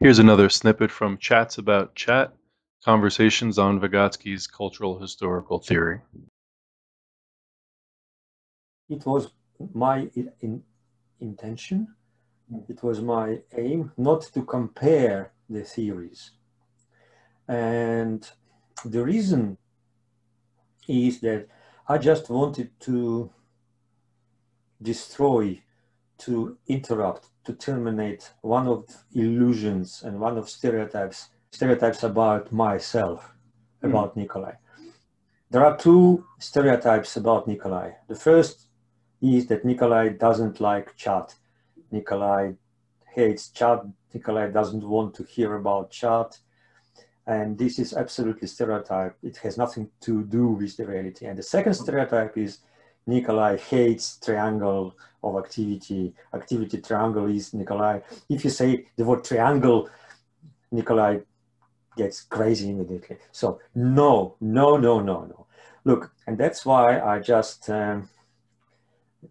Here's another snippet from Chats About Chat, Conversations on Vygotsky's Cultural Historical Theory. It was my in, intention, mm. it was my aim not to compare the theories. And the reason is that I just wanted to destroy, to interrupt, to terminate one of illusions and one of stereotypes, stereotypes about myself, mm. about Nikolai. There are two stereotypes about Nikolai. The first is that Nikolai doesn't like chat. Nikolai hates chat. Nikolai doesn't want to hear about chat. And this is absolutely stereotype. It has nothing to do with the reality. And the second stereotype is Nikolai hates triangle of activity. Activity triangle is Nikolai. If you say the word triangle, Nikolai gets crazy immediately. So no, no, no, no, no. Look, and that's why I just um,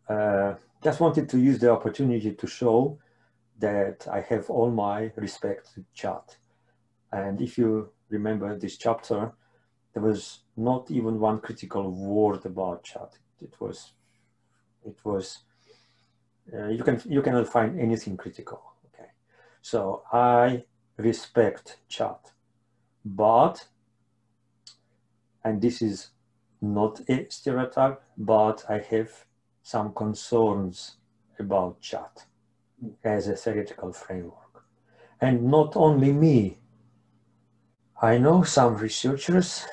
uh, just wanted to use the opportunity to show that I have all my respect to chat. And if you remember this chapter, there was not even one critical word about chat. It was, it was, uh, you can you cannot find anything critical. Okay, so I respect chat, but, and this is not a stereotype, but I have some concerns about chat as a theoretical framework. And not only me, I know some researchers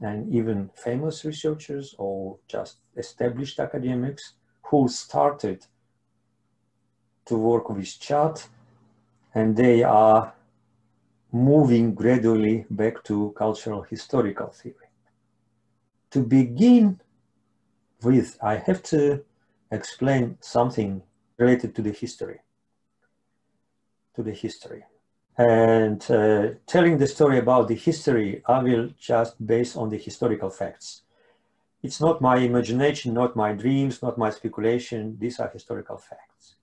and even famous researchers or just established academics who started to work with chat and they are moving gradually back to cultural historical theory. To begin with, I have to explain something related to the history. To the history. And uh, telling the story about the history, I will just base on the historical facts. It's not my imagination, not my dreams, not my speculation. These are historical facts.